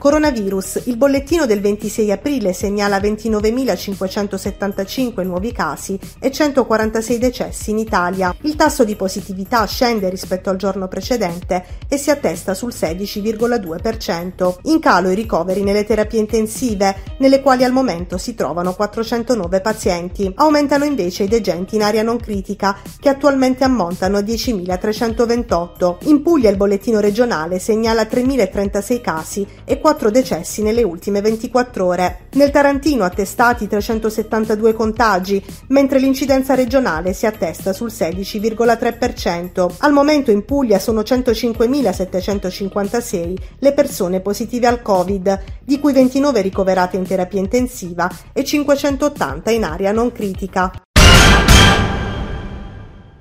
Coronavirus. Il bollettino del 26 aprile segnala 29.575 nuovi casi e 146 decessi in Italia. Il tasso di positività scende rispetto al giorno precedente e si attesta sul 16,2%. In calo i ricoveri nelle terapie intensive, nelle quali al momento si trovano 409 pazienti. Aumentano invece i degenti in area non critica, che attualmente ammontano a 10.328. In Puglia il bollettino regionale segnala 3.036 casi e 4 decessi nelle ultime 24 ore. Nel Tarantino attestati 372 contagi, mentre l'incidenza regionale si attesta sul 16,3%. Al momento in Puglia sono 105.756 le persone positive al Covid, di cui 29 ricoverate in terapia intensiva e 580 in area non critica.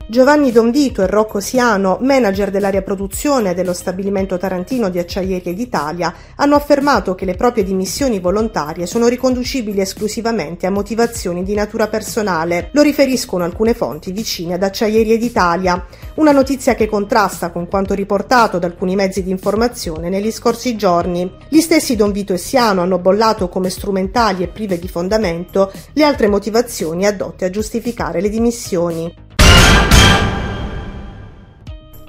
Giovanni Donvito e Rocco Siano, manager dell'area produzione dello stabilimento tarantino di Acciaierie d'Italia, hanno affermato che le proprie dimissioni volontarie sono riconducibili esclusivamente a motivazioni di natura personale. Lo riferiscono alcune fonti vicine ad Acciaierie d'Italia, una notizia che contrasta con quanto riportato da alcuni mezzi di informazione negli scorsi giorni. Gli stessi Donvito e Siano hanno bollato come strumentali e prive di fondamento le altre motivazioni addotte a giustificare le dimissioni.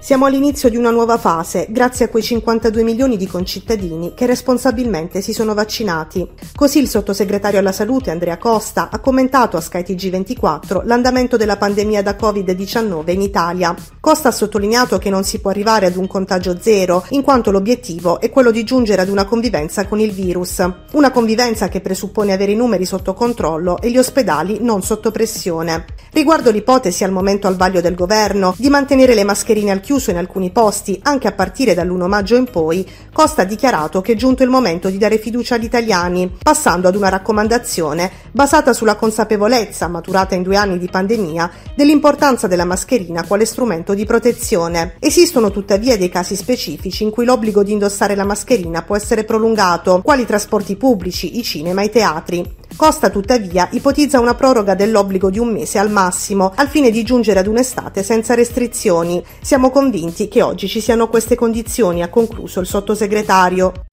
Siamo all'inizio di una nuova fase, grazie a quei 52 milioni di concittadini che responsabilmente si sono vaccinati. Così il sottosegretario alla salute Andrea Costa ha commentato a skytg 24 l'andamento della pandemia da Covid-19 in Italia. Costa ha sottolineato che non si può arrivare ad un contagio zero, in quanto l'obiettivo è quello di giungere ad una convivenza con il virus. Una convivenza che presuppone avere i numeri sotto controllo e gli ospedali non sotto pressione. Riguardo l'ipotesi al momento al vaglio del governo di mantenere le mascherine al chiuso chiuso in alcuni posti anche a partire dall'1 maggio in poi, Costa ha dichiarato che è giunto il momento di dare fiducia agli italiani, passando ad una raccomandazione basata sulla consapevolezza, maturata in due anni di pandemia, dell'importanza della mascherina quale strumento di protezione. Esistono tuttavia dei casi specifici in cui l'obbligo di indossare la mascherina può essere prolungato, quali i trasporti pubblici, i cinema e i teatri. Costa tuttavia ipotizza una proroga dell'obbligo di un mese al massimo, al fine di giungere ad un'estate senza restrizioni. Siamo convinti che oggi ci siano queste condizioni, ha concluso il sottosegretario.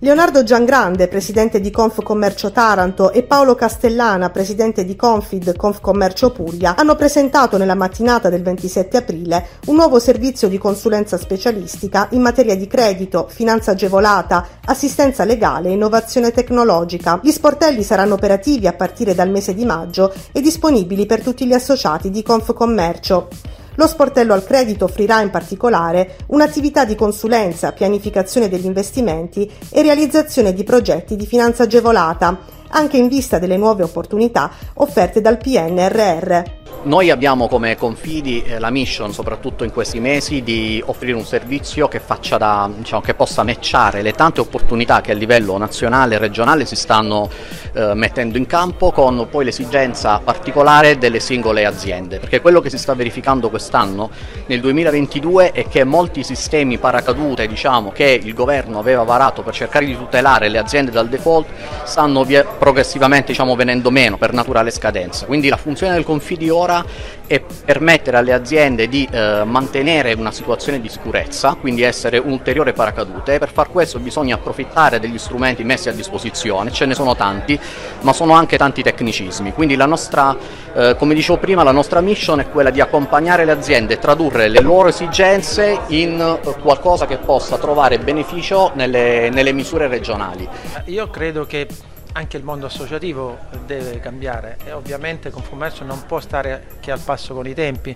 Leonardo Giangrande, presidente di Confcommercio Taranto, e Paolo Castellana, presidente di Confid Confcommercio Puglia, hanno presentato nella mattinata del 27 aprile un nuovo servizio di consulenza specialistica in materia di credito, finanza agevolata, assistenza legale e innovazione tecnologica. Gli sportelli saranno operativi a partire dal mese di maggio e disponibili per tutti gli associati di Confcommercio. Lo sportello al credito offrirà in particolare un'attività di consulenza, pianificazione degli investimenti e realizzazione di progetti di finanza agevolata, anche in vista delle nuove opportunità offerte dal PNRR. Noi abbiamo come confidi eh, la mission, soprattutto in questi mesi, di offrire un servizio che, da, diciamo, che possa matchare le tante opportunità che a livello nazionale e regionale si stanno eh, mettendo in campo con poi l'esigenza particolare delle singole aziende, perché quello che si sta verificando quest'anno nel 2022 è che molti sistemi paracadute diciamo, che il governo aveva varato per cercare di tutelare le aziende dal default stanno progressivamente diciamo, venendo meno per naturale scadenza. Quindi la funzione del confidi ora e permettere alle aziende di eh, mantenere una situazione di sicurezza, quindi essere un ulteriore paracadute. Per far questo bisogna approfittare degli strumenti messi a disposizione, ce ne sono tanti, ma sono anche tanti tecnicismi. Quindi la nostra, eh, come dicevo prima, la nostra mission è quella di accompagnare le aziende e tradurre le loro esigenze in eh, qualcosa che possa trovare beneficio nelle, nelle misure regionali. Io credo che anche il mondo associativo deve cambiare e ovviamente Confcommercio non può stare che al passo con i tempi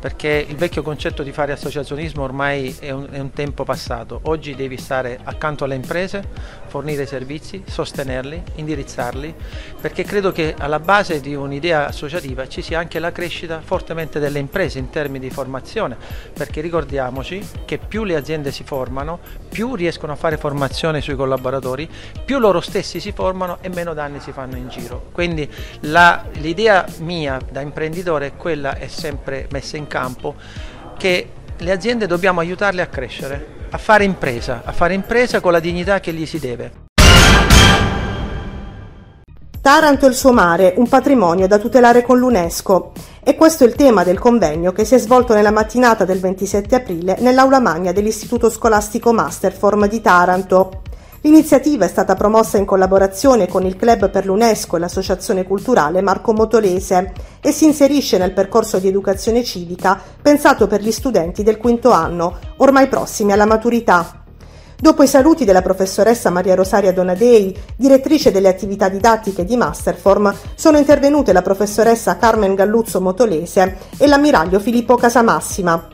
perché il vecchio concetto di fare associazionismo ormai è un, è un tempo passato. Oggi devi stare accanto alle imprese, fornire servizi, sostenerli, indirizzarli perché credo che alla base di un'idea associativa ci sia anche la crescita fortemente delle imprese in termini di formazione perché ricordiamoci che più le aziende si formano, più riescono a fare formazione sui collaboratori, più loro stessi si formano e meno danni si fanno in giro. Quindi l'idea mia da imprenditore è quella, è sempre messa in campo, che le aziende dobbiamo aiutarle a crescere, a fare impresa, a fare impresa con la dignità che gli si deve. Taranto e il suo mare, un patrimonio da tutelare con l'UNESCO. E questo è il tema del convegno che si è svolto nella mattinata del 27 aprile nell'aula magna dell'Istituto Scolastico Masterform di Taranto. L'iniziativa è stata promossa in collaborazione con il Club per l'UNESCO e l'Associazione Culturale Marco Motolese e si inserisce nel percorso di educazione civica pensato per gli studenti del quinto anno, ormai prossimi alla maturità. Dopo i saluti della professoressa Maria Rosaria Donadei, direttrice delle attività didattiche di Masterform, sono intervenute la professoressa Carmen Galluzzo Motolese e l'ammiraglio Filippo Casamassima.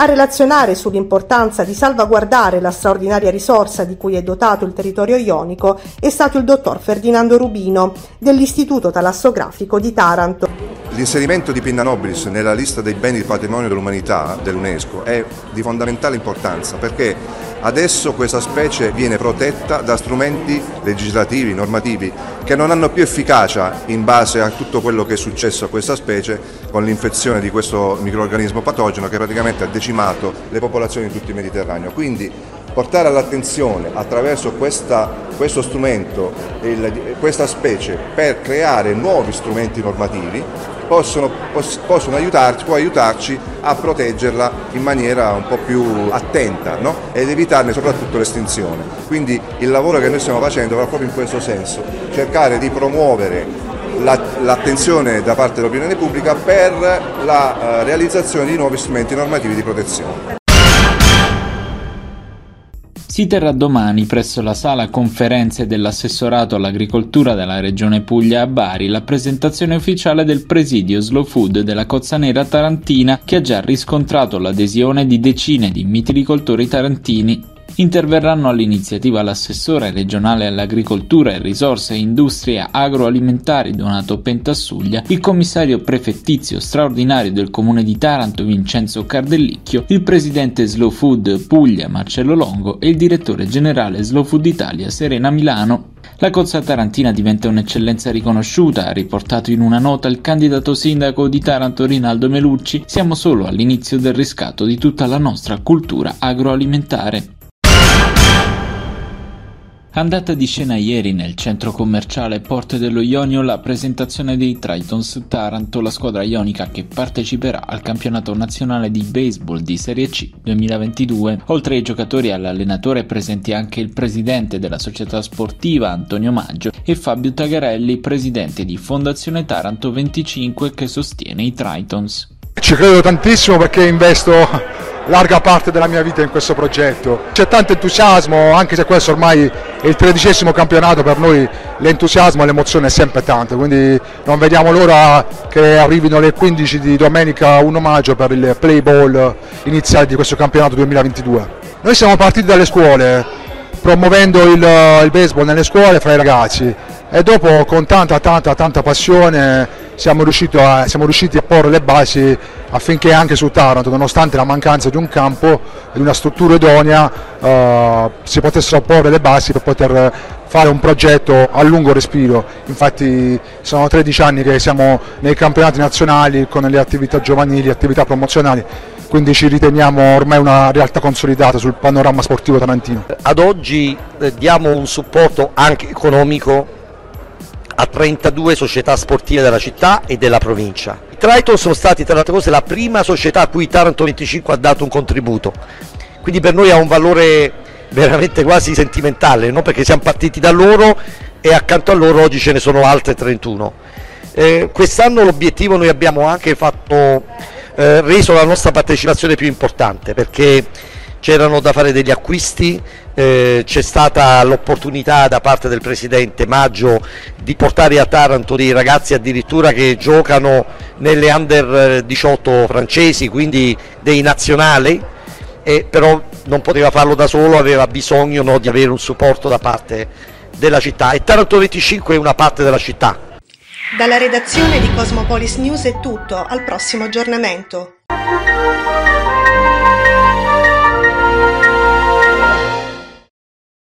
A relazionare sull'importanza di salvaguardare la straordinaria risorsa di cui è dotato il territorio ionico è stato il dottor Ferdinando Rubino dell'Istituto Talassografico di Taranto. L'inserimento di Pinna Nobilis nella lista dei beni di patrimonio dell'umanità dell'UNESCO è di fondamentale importanza perché adesso questa specie viene protetta da strumenti legislativi, normativi che non hanno più efficacia in base a tutto quello che è successo a questa specie con l'infezione di questo microorganismo patogeno che praticamente ha decimato le popolazioni di tutto il Mediterraneo. Quindi portare all'attenzione attraverso questa, questo strumento, il, questa specie per creare nuovi strumenti normativi possono, poss, possono aiutarci, può aiutarci a proteggerla in maniera un po' più attenta no? ed evitarne soprattutto l'estinzione. Quindi il lavoro che noi stiamo facendo va proprio in questo senso, cercare di promuovere l'attenzione da parte dell'opinione pubblica per la eh, realizzazione di nuovi strumenti normativi di protezione. Si terrà domani presso la sala conferenze dell'assessorato all'agricoltura della regione Puglia a Bari la presentazione ufficiale del presidio Slow Food della Cozza Nera Tarantina che ha già riscontrato l'adesione di decine di mitilicoltori tarantini interverranno all'iniziativa l'assessore regionale all'agricoltura e risorse e industria agroalimentari Donato Pentassuglia, il commissario prefettizio straordinario del comune di Taranto Vincenzo Cardellicchio, il presidente Slow Food Puglia Marcello Longo e il direttore generale Slow Food Italia Serena Milano. La cozza tarantina diventa un'eccellenza riconosciuta, ha riportato in una nota il candidato sindaco di Taranto Rinaldo Melucci. Siamo solo all'inizio del riscatto di tutta la nostra cultura agroalimentare. Andata di scena ieri nel centro commerciale Porte dello Ionio la presentazione dei Tritons Taranto, la squadra ionica che parteciperà al campionato nazionale di baseball di Serie C 2022. Oltre ai giocatori e all'allenatore presenti anche il presidente della società sportiva Antonio Maggio e Fabio Tagarelli, presidente di Fondazione Taranto 25 che sostiene i Tritons. Ci credo tantissimo perché investo larga parte della mia vita in questo progetto. C'è tanto entusiasmo, anche se questo ormai è il tredicesimo campionato, per noi l'entusiasmo e l'emozione è sempre tanto, quindi non vediamo l'ora che arrivino le 15 di domenica 1 maggio per il play ball iniziale di questo campionato 2022. Noi siamo partiti dalle scuole, promuovendo il, il baseball nelle scuole fra i ragazzi e dopo con tanta tanta tanta passione siamo riusciti, a, siamo riusciti a porre le basi affinché anche su Taranto, nonostante la mancanza di un campo e di una struttura idonea, eh, si potessero porre le basi per poter fare un progetto a lungo respiro. Infatti sono 13 anni che siamo nei campionati nazionali con le attività giovanili, attività promozionali, quindi ci riteniamo ormai una realtà consolidata sul panorama sportivo tarantino. Ad oggi eh, diamo un supporto anche economico a 32 società sportive della città e della provincia. I Triton sono stati tra le altre cose la prima società a cui Taranto 25 ha dato un contributo, quindi per noi ha un valore veramente quasi sentimentale, no? perché siamo partiti da loro e accanto a loro oggi ce ne sono altre 31. Eh, quest'anno l'obiettivo noi abbiamo anche fatto, eh, reso la nostra partecipazione più importante perché c'erano da fare degli acquisti, eh, c'è stata l'opportunità da parte del Presidente Maggio di portare a Taranto dei ragazzi addirittura che giocano nelle under 18 francesi, quindi dei nazionali, e però non poteva farlo da solo, aveva bisogno no, di avere un supporto da parte della città e Taranto 25 è una parte della città. Dalla redazione di Cosmopolis News è tutto, al prossimo aggiornamento.